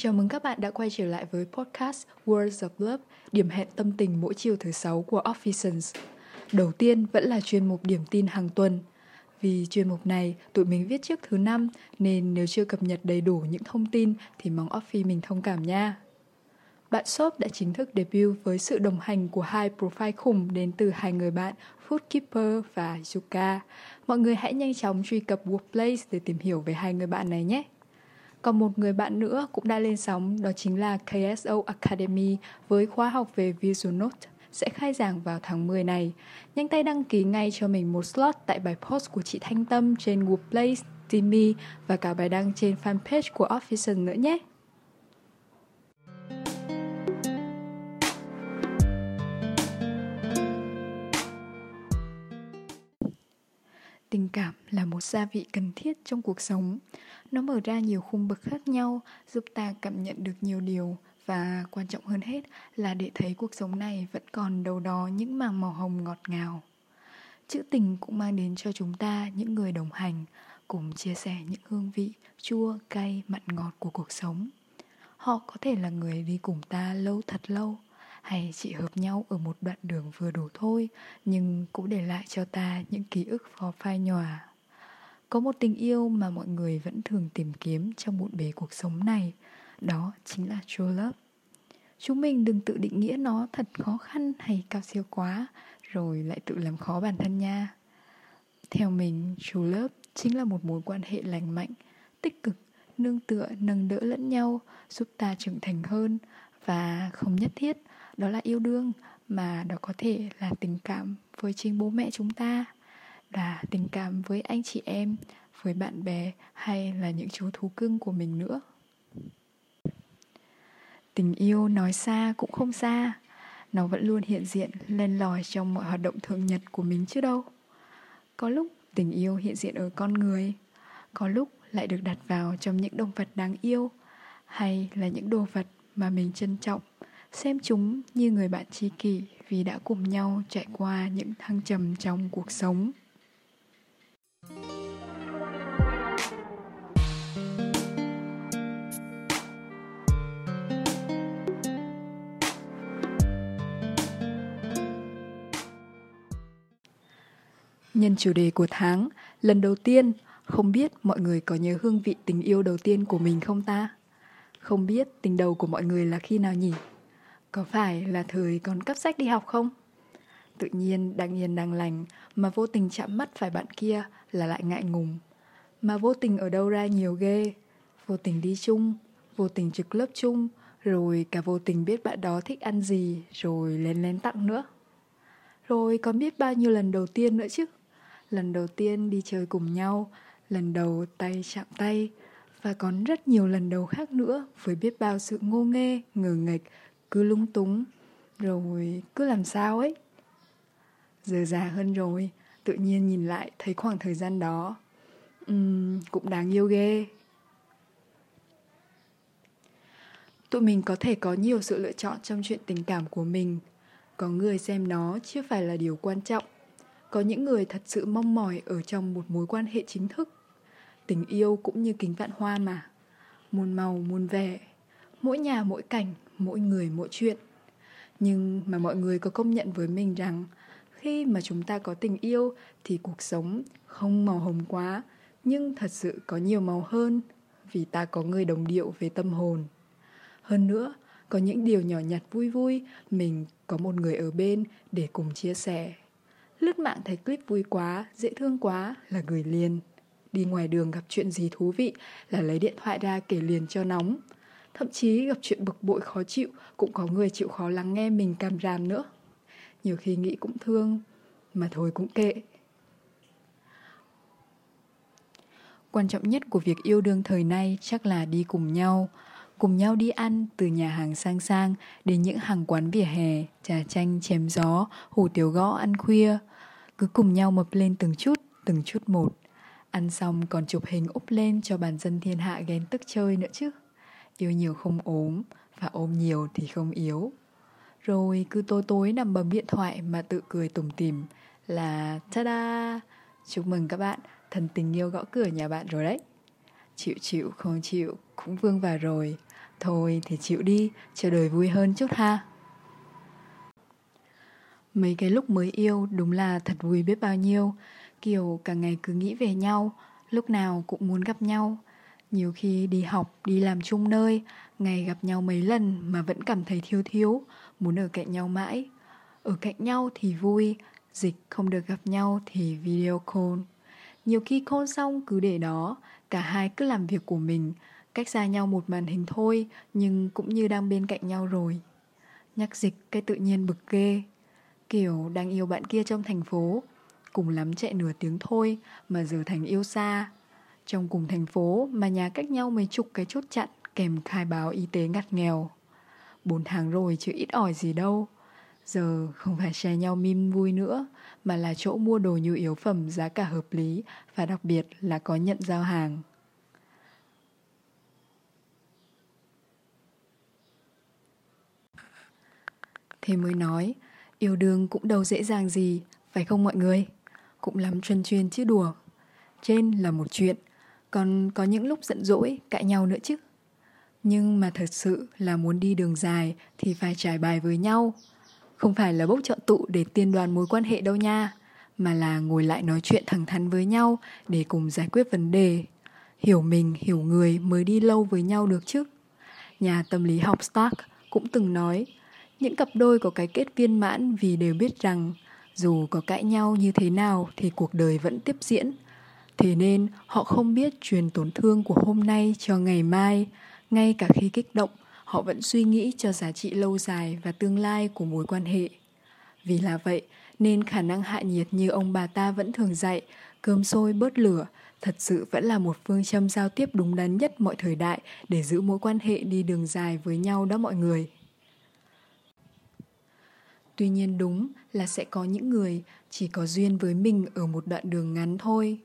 Chào mừng các bạn đã quay trở lại với podcast Words of Love, điểm hẹn tâm tình mỗi chiều thứ sáu của Officers. Đầu tiên vẫn là chuyên mục điểm tin hàng tuần. Vì chuyên mục này tụi mình viết trước thứ năm nên nếu chưa cập nhật đầy đủ những thông tin thì mong Offi mình thông cảm nha. Bạn shop đã chính thức debut với sự đồng hành của hai profile khủng đến từ hai người bạn Foodkeeper và Yuka. Mọi người hãy nhanh chóng truy cập Workplace để tìm hiểu về hai người bạn này nhé. Còn một người bạn nữa cũng đã lên sóng đó chính là KSO Academy với khóa học về Visual Note sẽ khai giảng vào tháng 10 này. Nhanh tay đăng ký ngay cho mình một slot tại bài post của chị Thanh Tâm trên Workplace, Timmy và cả bài đăng trên fanpage của Officer nữa nhé. Tình cảm là một gia vị cần thiết trong cuộc sống. Nó mở ra nhiều khung bậc khác nhau, giúp ta cảm nhận được nhiều điều. Và quan trọng hơn hết là để thấy cuộc sống này vẫn còn đâu đó những màng màu hồng ngọt ngào. Chữ tình cũng mang đến cho chúng ta những người đồng hành, cùng chia sẻ những hương vị, chua, cay, mặn ngọt của cuộc sống. Họ có thể là người đi cùng ta lâu thật lâu hay chỉ hợp nhau ở một đoạn đường vừa đủ thôi, nhưng cũng để lại cho ta những ký ức phó phai nhòa. Có một tình yêu mà mọi người vẫn thường tìm kiếm trong bộn bề cuộc sống này, đó chính là true love. Chúng mình đừng tự định nghĩa nó thật khó khăn hay cao siêu quá, rồi lại tự làm khó bản thân nha. Theo mình, true love chính là một mối quan hệ lành mạnh, tích cực, nương tựa, nâng đỡ lẫn nhau, giúp ta trưởng thành hơn và không nhất thiết đó là yêu đương, mà đó có thể là tình cảm với chính bố mẹ chúng ta, là tình cảm với anh chị em, với bạn bè hay là những chú thú cưng của mình nữa. Tình yêu nói xa cũng không xa, nó vẫn luôn hiện diện lên lòi trong mọi hoạt động thường nhật của mình chứ đâu. Có lúc tình yêu hiện diện ở con người, có lúc lại được đặt vào trong những động vật đáng yêu, hay là những đồ vật mà mình trân trọng xem chúng như người bạn tri kỷ vì đã cùng nhau trải qua những thăng trầm trong cuộc sống Nhân chủ đề của tháng, lần đầu tiên, không biết mọi người có nhớ hương vị tình yêu đầu tiên của mình không ta? Không biết tình đầu của mọi người là khi nào nhỉ? Có phải là thời còn cấp sách đi học không? Tự nhiên đang yên đang lành mà vô tình chạm mắt phải bạn kia là lại ngại ngùng. Mà vô tình ở đâu ra nhiều ghê. Vô tình đi chung, vô tình trực lớp chung, rồi cả vô tình biết bạn đó thích ăn gì, rồi lén lén tặng nữa. Rồi còn biết bao nhiêu lần đầu tiên nữa chứ. Lần đầu tiên đi chơi cùng nhau, lần đầu tay chạm tay, và còn rất nhiều lần đầu khác nữa với biết bao sự ngô nghê, ngờ nghịch cứ lung túng, rồi cứ làm sao ấy. Giờ già hơn rồi, tự nhiên nhìn lại thấy khoảng thời gian đó um, cũng đáng yêu ghê. Tụi mình có thể có nhiều sự lựa chọn trong chuyện tình cảm của mình. Có người xem nó chưa phải là điều quan trọng. Có những người thật sự mong mỏi ở trong một mối quan hệ chính thức. Tình yêu cũng như kính vạn hoa mà. Muôn màu, muôn vẻ. Mỗi nhà mỗi cảnh, mỗi người mỗi chuyện. Nhưng mà mọi người có công nhận với mình rằng khi mà chúng ta có tình yêu thì cuộc sống không màu hồng quá, nhưng thật sự có nhiều màu hơn vì ta có người đồng điệu về tâm hồn. Hơn nữa, có những điều nhỏ nhặt vui vui, mình có một người ở bên để cùng chia sẻ. Lướt mạng thấy clip vui quá, dễ thương quá là gửi liền. Đi ngoài đường gặp chuyện gì thú vị là lấy điện thoại ra kể liền cho nóng. Thậm chí gặp chuyện bực bội khó chịu, Cũng có người chịu khó lắng nghe mình càm ràm nữa. Nhiều khi nghĩ cũng thương, Mà thôi cũng kệ. Quan trọng nhất của việc yêu đương thời nay chắc là đi cùng nhau. Cùng nhau đi ăn, từ nhà hàng sang sang, Đến những hàng quán vỉa hè, Trà chanh, chém gió, Hủ tiếu gõ ăn khuya. Cứ cùng nhau mập lên từng chút Từng chút một. Ăn xong còn chụp hình úp lên cho bản dân thiên hạ ghen tức chơi nữa chứ. Yêu nhiều không ốm Và ôm nhiều thì không yếu. Rồi cứ tối tối nằm bấm điện thoại Mà tự cười tủm tỉm Là ta-da! Chúc mừng các bạn Thần tình yêu gõ cửa nhà bạn rồi đấy. Chịu chịu không chịu Cũng vương vào rồi. Thôi thì chịu đi, chờ đời vui hơn chút ha. Mấy cái lúc mới yêu đúng là thật vui biết bao nhiêu. Kiểu cả ngày cứ nghĩ về nhau Lúc nào cũng muốn gặp nhau. Nhiều khi đi học, đi làm chung nơi Ngày gặp nhau mấy lần mà vẫn cảm thấy thiếu thiếu Muốn ở cạnh nhau mãi. Ở cạnh nhau thì vui Dịch không được gặp nhau thì video call. Nhiều khi call xong cứ để đó Cả hai cứ làm việc của mình Cách xa nhau một màn hình thôi Nhưng cũng như đang bên cạnh nhau rồi. Nhắc dịch cái tự nhiên bực ghê. Kiểu đang yêu bạn kia trong thành phố Cùng lắm chạy nửa tiếng thôi Mà giờ thành yêu xa. Trong cùng thành phố mà nhà cách nhau mấy chục cái chốt chặn Kèm khai báo y tế ngặt nghèo Bốn tháng rồi chứ ít ỏi gì đâu Giờ không phải share nhau mim vui nữa Mà là chỗ mua đồ nhu yếu phẩm giá cả hợp lý Và đặc biệt là có nhận giao hàng Thế mới nói Yêu đương cũng đâu dễ dàng gì, phải không mọi người? Cũng lắm chuyên chuyên chứ đùa. Trên là một chuyện, còn có những lúc giận dỗi, cãi nhau nữa chứ. Nhưng mà thật sự là muốn đi đường dài thì phải trải bài với nhau. Không phải là bốc chọn tụ để tiên đoàn mối quan hệ đâu nha, mà là ngồi lại nói chuyện thẳng thắn với nhau để cùng giải quyết vấn đề. Hiểu mình, hiểu người mới đi lâu với nhau được chứ. Nhà tâm lý học Stark cũng từng nói những cặp đôi có cái kết viên mãn vì đều biết rằng dù có cãi nhau như thế nào thì cuộc đời vẫn tiếp diễn. Thế nên họ không biết truyền tổn thương của hôm nay cho ngày mai, ngay cả khi kích động, họ vẫn suy nghĩ cho giá trị lâu dài và tương lai của mối quan hệ. Vì là vậy, nên khả năng hạ nhiệt như ông bà ta vẫn thường dạy, cơm sôi bớt lửa, thật sự vẫn là một phương châm giao tiếp đúng đắn nhất mọi thời đại để giữ mối quan hệ đi đường dài với nhau đó mọi người. Tuy nhiên đúng là sẽ có những người chỉ có duyên với mình ở một đoạn đường ngắn thôi.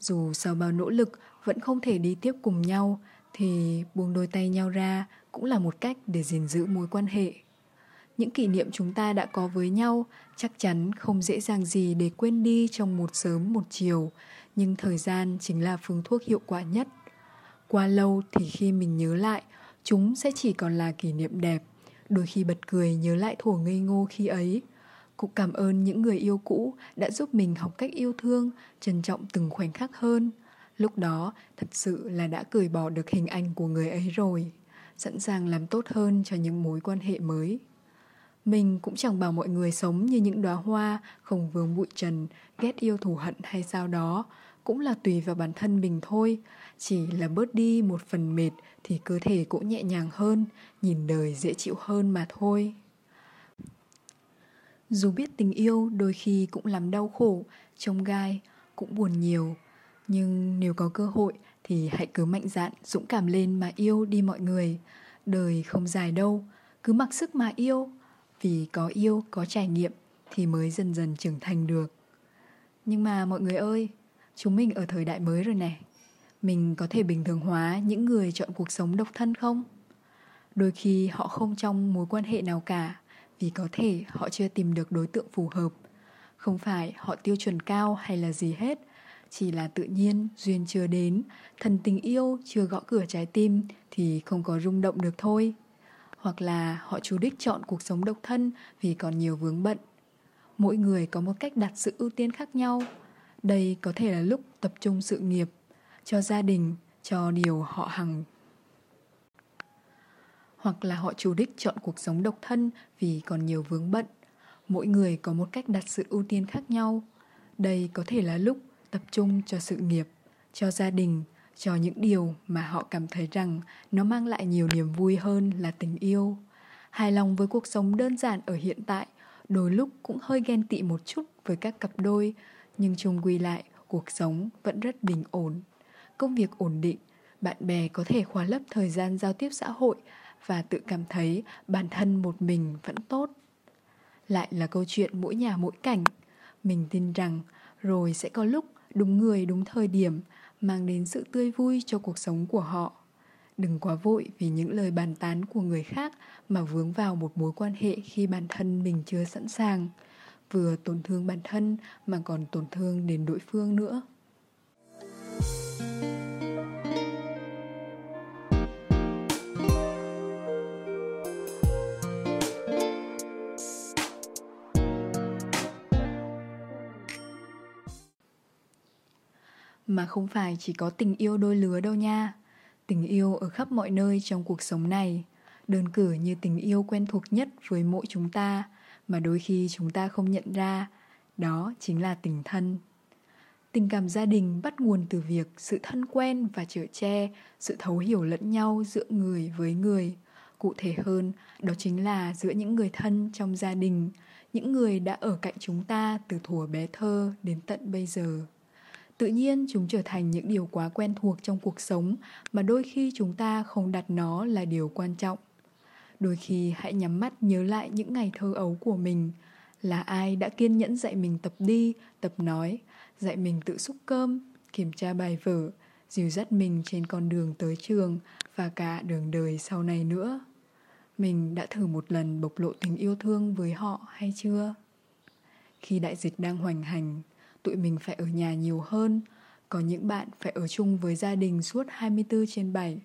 Dù sau bao nỗ lực vẫn không thể đi tiếp cùng nhau thì buông đôi tay nhau ra cũng là một cách để gìn giữ mối quan hệ. Những kỷ niệm chúng ta đã có với nhau chắc chắn không dễ dàng gì để quên đi trong một sớm một chiều, nhưng thời gian chính là phương thuốc hiệu quả nhất. Qua lâu thì khi mình nhớ lại, chúng sẽ chỉ còn là kỷ niệm đẹp Đôi khi bật cười nhớ lại thổ ngây ngô khi ấy cũng cảm ơn những người yêu cũ đã giúp mình học cách yêu thương, trân trọng từng khoảnh khắc hơn Lúc đó thật sự là đã cởi bỏ được hình ảnh của người ấy rồi Sẵn sàng làm tốt hơn cho những mối quan hệ mới mình cũng chẳng bảo mọi người sống như những đóa hoa không vương bụi trần, ghét yêu thù hận hay sao đó, cũng là tùy vào bản thân mình thôi. Chỉ là bớt đi một phần mệt thì cơ thể cũng nhẹ nhàng hơn, nhìn đời dễ chịu hơn mà thôi. Dù biết tình yêu đôi khi cũng làm đau khổ, trông gai, cũng buồn nhiều, nhưng nếu có cơ hội thì hãy cứ mạnh dạn, dũng cảm lên mà yêu đi mọi người. Đời không dài đâu, cứ mặc sức mà yêu, vì có yêu, có trải nghiệm thì mới dần dần trưởng thành được. Nhưng mà mọi người ơi, chúng mình ở thời đại mới rồi nè. Mình có thể bình thường hóa những người chọn cuộc sống độc thân không? Đôi khi họ không trong mối quan hệ nào cả vì có thể họ chưa tìm được đối tượng phù hợp. Không phải họ tiêu chuẩn cao hay là gì hết chỉ là tự nhiên duyên chưa đến. Thần tình yêu chưa gõ cửa trái tim thì không có rung động được thôi. Hoặc là họ chủ đích chọn cuộc sống độc thân vì còn nhiều vướng bận. Mỗi người có một cách đặt sự ưu tiên khác nhau. Đây có thể là lúc tập trung sự nghiệp cho gia đình, cho điều họ hằng. Hoặc là họ chủ đích chọn cuộc sống độc thân vì còn nhiều vướng bận. Mỗi người có một cách đặt sự ưu tiên khác nhau. Đây có thể là lúc tập trung cho sự nghiệp, cho gia đình, cho những điều mà họ cảm thấy rằng nó mang lại nhiều niềm vui hơn là tình yêu. Hài lòng với cuộc sống đơn giản ở hiện tại, đôi lúc cũng hơi ghen tị một chút với các cặp đôi, nhưng chung quy lại, cuộc sống vẫn rất bình ổn công việc ổn định, bạn bè có thể khóa lấp thời gian giao tiếp xã hội và tự cảm thấy bản thân một mình vẫn tốt. Lại là câu chuyện mỗi nhà mỗi cảnh. Mình tin rằng rồi sẽ có lúc đúng người đúng thời điểm mang đến sự tươi vui cho cuộc sống của họ. Đừng quá vội vì những lời bàn tán của người khác mà vướng vào một mối quan hệ khi bản thân mình chưa sẵn sàng. Vừa tổn thương bản thân mà còn tổn thương đến đối phương nữa. Mà không phải chỉ có tình yêu đôi lứa đâu nha Tình yêu ở khắp mọi nơi trong cuộc sống này Đơn cử như tình yêu quen thuộc nhất với mỗi chúng ta Mà đôi khi chúng ta không nhận ra Đó chính là tình thân Tình cảm gia đình bắt nguồn từ việc sự thân quen và chở che, sự thấu hiểu lẫn nhau giữa người với người. Cụ thể hơn, đó chính là giữa những người thân trong gia đình, những người đã ở cạnh chúng ta từ thuở bé thơ đến tận bây giờ. Tự nhiên chúng trở thành những điều quá quen thuộc trong cuộc sống mà đôi khi chúng ta không đặt nó là điều quan trọng. Đôi khi hãy nhắm mắt nhớ lại những ngày thơ ấu của mình, là ai đã kiên nhẫn dạy mình tập đi, tập nói, dạy mình tự xúc cơm, kiểm tra bài vở, dìu dắt mình trên con đường tới trường và cả đường đời sau này nữa. Mình đã thử một lần bộc lộ tình yêu thương với họ hay chưa? Khi đại dịch đang hoành hành, tụi mình phải ở nhà nhiều hơn, có những bạn phải ở chung với gia đình suốt 24 trên 7.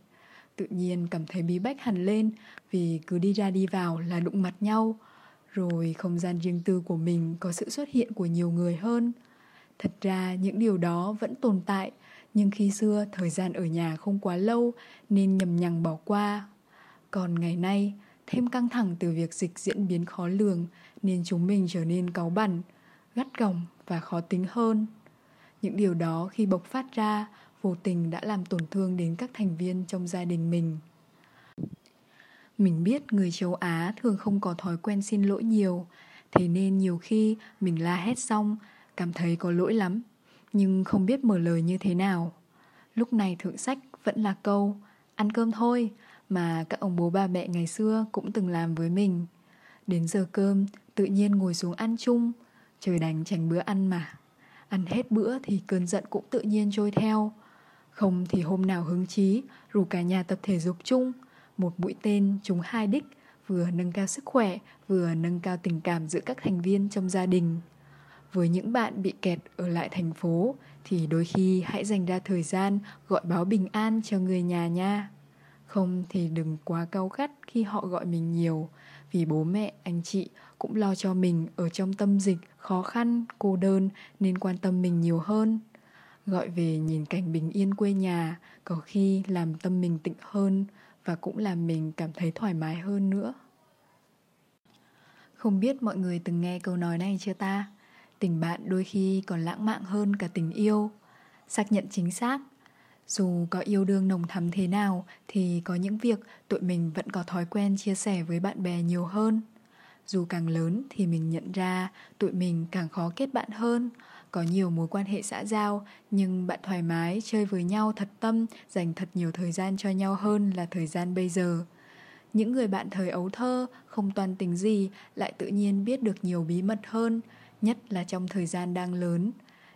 Tự nhiên cảm thấy bí bách hẳn lên vì cứ đi ra đi vào là đụng mặt nhau, rồi không gian riêng tư của mình có sự xuất hiện của nhiều người hơn – Thật ra những điều đó vẫn tồn tại, nhưng khi xưa thời gian ở nhà không quá lâu nên nhầm nhằng bỏ qua. Còn ngày nay, thêm căng thẳng từ việc dịch diễn biến khó lường nên chúng mình trở nên cáu bẩn, gắt gỏng và khó tính hơn. Những điều đó khi bộc phát ra, vô tình đã làm tổn thương đến các thành viên trong gia đình mình. Mình biết người châu Á thường không có thói quen xin lỗi nhiều, thế nên nhiều khi mình la hét xong cảm thấy có lỗi lắm, nhưng không biết mở lời như thế nào. Lúc này thượng sách vẫn là câu ăn cơm thôi mà các ông bố ba mẹ ngày xưa cũng từng làm với mình. Đến giờ cơm, tự nhiên ngồi xuống ăn chung, trời đánh tránh bữa ăn mà. Ăn hết bữa thì cơn giận cũng tự nhiên trôi theo. Không thì hôm nào hứng chí, rủ cả nhà tập thể dục chung, một mũi tên trúng hai đích, vừa nâng cao sức khỏe, vừa nâng cao tình cảm giữa các thành viên trong gia đình. Với những bạn bị kẹt ở lại thành phố thì đôi khi hãy dành ra thời gian gọi báo bình an cho người nhà nha. Không thì đừng quá cao gắt khi họ gọi mình nhiều, vì bố mẹ, anh chị cũng lo cho mình ở trong tâm dịch khó khăn, cô đơn nên quan tâm mình nhiều hơn. Gọi về nhìn cảnh bình yên quê nhà, có khi làm tâm mình tịnh hơn và cũng làm mình cảm thấy thoải mái hơn nữa. Không biết mọi người từng nghe câu nói này chưa ta? Tình bạn đôi khi còn lãng mạn hơn cả tình yêu Xác nhận chính xác Dù có yêu đương nồng thắm thế nào Thì có những việc tụi mình vẫn có thói quen chia sẻ với bạn bè nhiều hơn dù càng lớn thì mình nhận ra tụi mình càng khó kết bạn hơn Có nhiều mối quan hệ xã giao, Nhưng bạn thoải mái, chơi với nhau thật tâm, Dành thật nhiều thời gian cho nhau hơn là thời gian bây giờ những người bạn thời ấu thơ, không toàn tình gì, lại tự nhiên biết được nhiều bí mật hơn, nhất là trong thời gian đang lớn.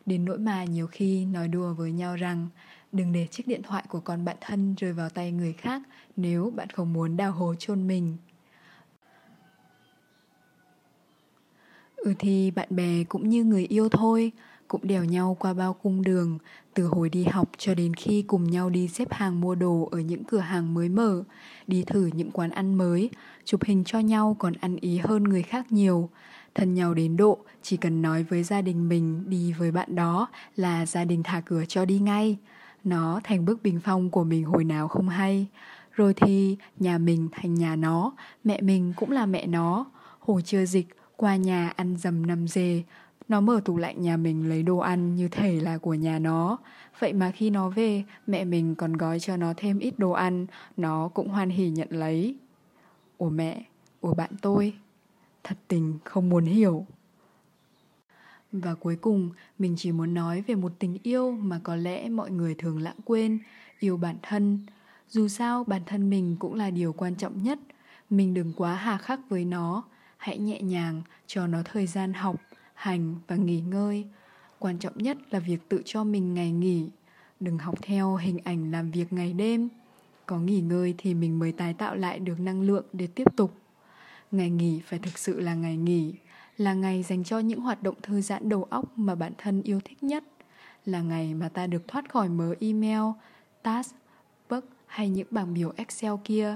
Đến nỗi mà nhiều khi nói đùa với nhau rằng, đừng để chiếc điện thoại của con bạn thân rơi vào tay người khác, nếu bạn không muốn đào hố chôn mình. Ừ thì bạn bè cũng như người yêu thôi, cũng đèo nhau qua bao cung đường, từ hồi đi học cho đến khi cùng nhau đi xếp hàng mua đồ ở những cửa hàng mới mở, đi thử những quán ăn mới, chụp hình cho nhau còn ăn ý hơn người khác nhiều, thân nhau đến độ chỉ cần nói với gia đình mình đi với bạn đó là gia đình thả cửa cho đi ngay. Nó thành bức bình phong của mình hồi nào không hay. Rồi thì nhà mình thành nhà nó, mẹ mình cũng là mẹ nó. Hồi chưa dịch, qua nhà ăn dầm nằm dề, nó mở tủ lạnh nhà mình lấy đồ ăn như thể là của nhà nó. Vậy mà khi nó về, mẹ mình còn gói cho nó thêm ít đồ ăn, nó cũng hoan hỉ nhận lấy. Ủa mẹ, ủa bạn tôi thật tình không muốn hiểu và cuối cùng mình chỉ muốn nói về một tình yêu mà có lẽ mọi người thường lãng quên yêu bản thân dù sao bản thân mình cũng là điều quan trọng nhất mình đừng quá hà khắc với nó hãy nhẹ nhàng cho nó thời gian học hành và nghỉ ngơi. Quan trọng nhất là việc tự cho mình ngày nghỉ. Đừng học theo hình ảnh làm việc ngày đêm. Có nghỉ ngơi thì mình mới tái tạo lại được năng lượng để tiếp tục. Ngày nghỉ phải thực sự là ngày nghỉ, là ngày dành cho những hoạt động thư giãn đầu óc mà bản thân yêu thích nhất, là ngày mà ta được thoát khỏi mớ email, task, bug hay những bảng biểu Excel kia.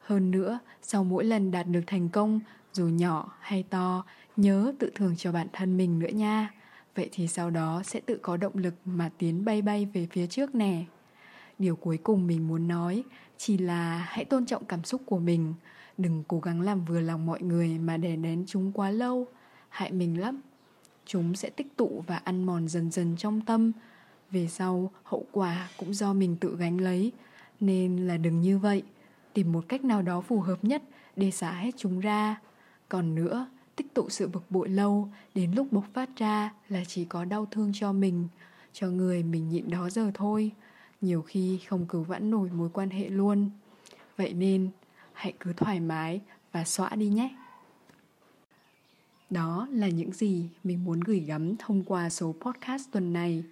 Hơn nữa, sau mỗi lần đạt được thành công, dù nhỏ hay to, nhớ tự thưởng cho bản thân mình nữa nha. vậy thì sau đó sẽ tự có động lực mà tiến bay bay về phía trước nè. Điều cuối cùng mình muốn nói chỉ là hãy tôn trọng cảm xúc của mình. Đừng cố gắng làm vừa lòng mọi người mà đè nén chúng quá lâu. Hại mình lắm. Chúng sẽ tích tụ và ăn mòn dần dần trong tâm. Về sau hậu quả cũng do mình tự gánh lấy. Nên là đừng như vậy. Tìm một cách nào đó phù hợp nhất để xả hết chúng ra còn nữa, tích tụ sự bực bội lâu, đến lúc bộc phát ra là chỉ có đau thương cho mình, cho người mình nhịn đó giờ thôi. Nhiều khi không cứu vãn nổi mối quan hệ luôn. Vậy nên, hãy cứ thoải mái và xóa đi nhé. Đó là những gì mình muốn gửi gắm thông qua số podcast tuần này.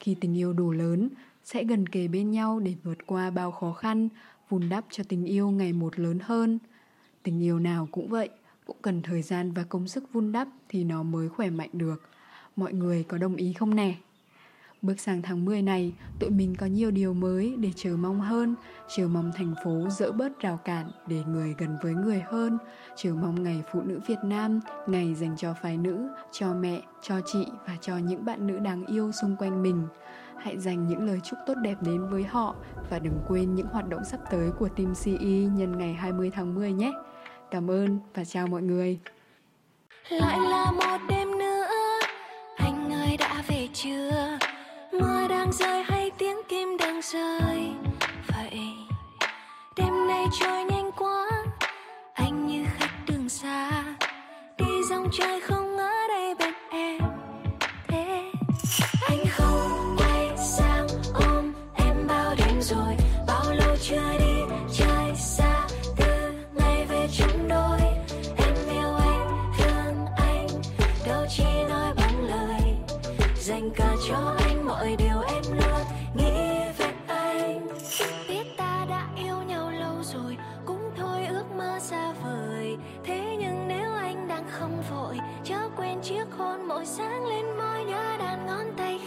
Khi tình yêu đủ lớn, sẽ gần kề bên nhau để vượt qua bao khó khăn, vun đắp cho tình yêu ngày một lớn hơn. Tình yêu nào cũng vậy cũng cần thời gian và công sức vun đắp thì nó mới khỏe mạnh được mọi người có đồng ý không nè Bước sang tháng 10 này, tụi mình có nhiều điều mới để chờ mong hơn, chờ mong thành phố dỡ bớt rào cản để người gần với người hơn, chờ mong ngày phụ nữ Việt Nam, ngày dành cho phái nữ, cho mẹ, cho chị và cho những bạn nữ đáng yêu xung quanh mình. Hãy dành những lời chúc tốt đẹp đến với họ và đừng quên những hoạt động sắp tới của team CE nhân ngày 20 tháng 10 nhé. Cảm ơn và chào mọi người. Lại là một đêm nữa, anh ơi đã về chưa? mưa đang rơi hay tiếng kim đang rơi vậy đêm nay trôi nhanh quá anh như khách đường xa đi dòng trời không chiếc hôn mỗi sáng lên môi nhớ đàn ngón tay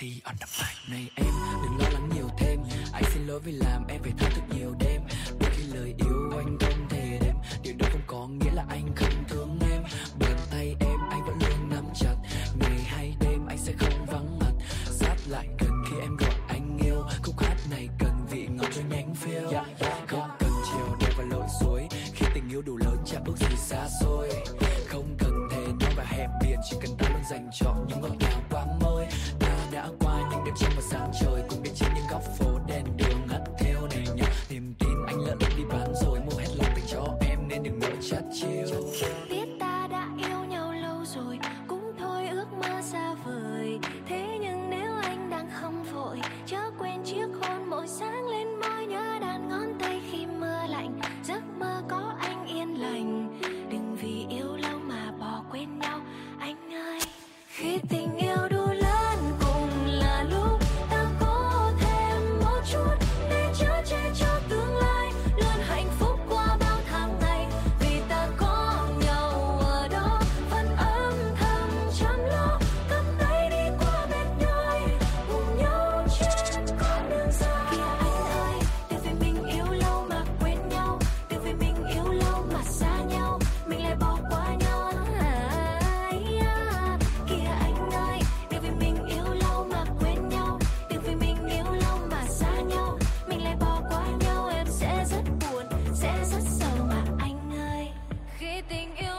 on the mic này em, đừng lo lắng nhiều thêm. Anh xin lỗi vì làm em phải thức everything